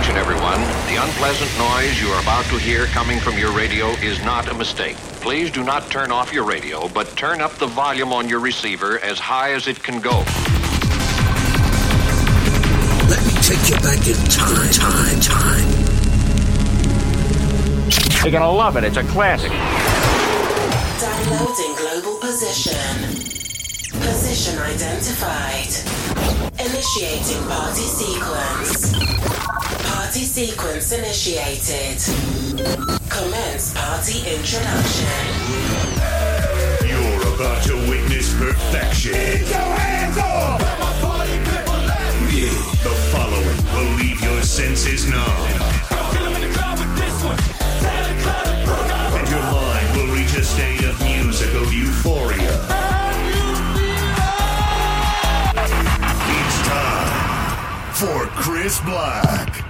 Attention, everyone. The unpleasant noise you are about to hear coming from your radio is not a mistake. Please do not turn off your radio, but turn up the volume on your receiver as high as it can go. Let me take you back in time, time, time. You're gonna love it. It's a classic. Downloading global position. Position identified. Initiating party sequence. Party sequence initiated. Commence party introduction. You're about to witness perfection. Get your hands off! Yeah. The following will leave your senses numb. And your mind will reach a state of musical euphoria. It's time for Chris Black.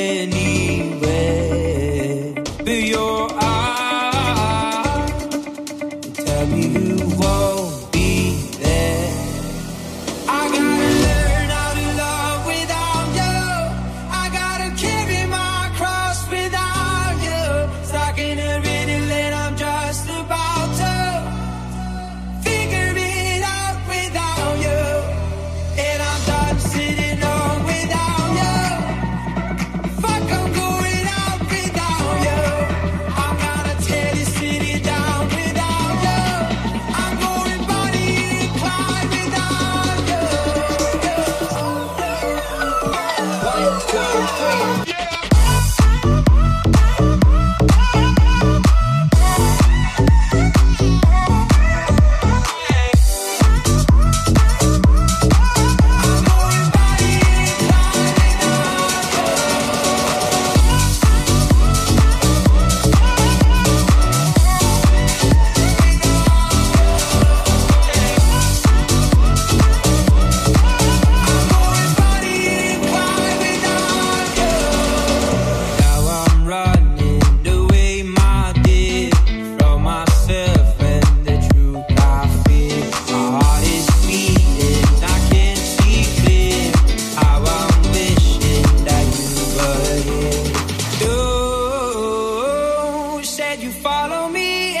Said you follow me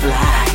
Black.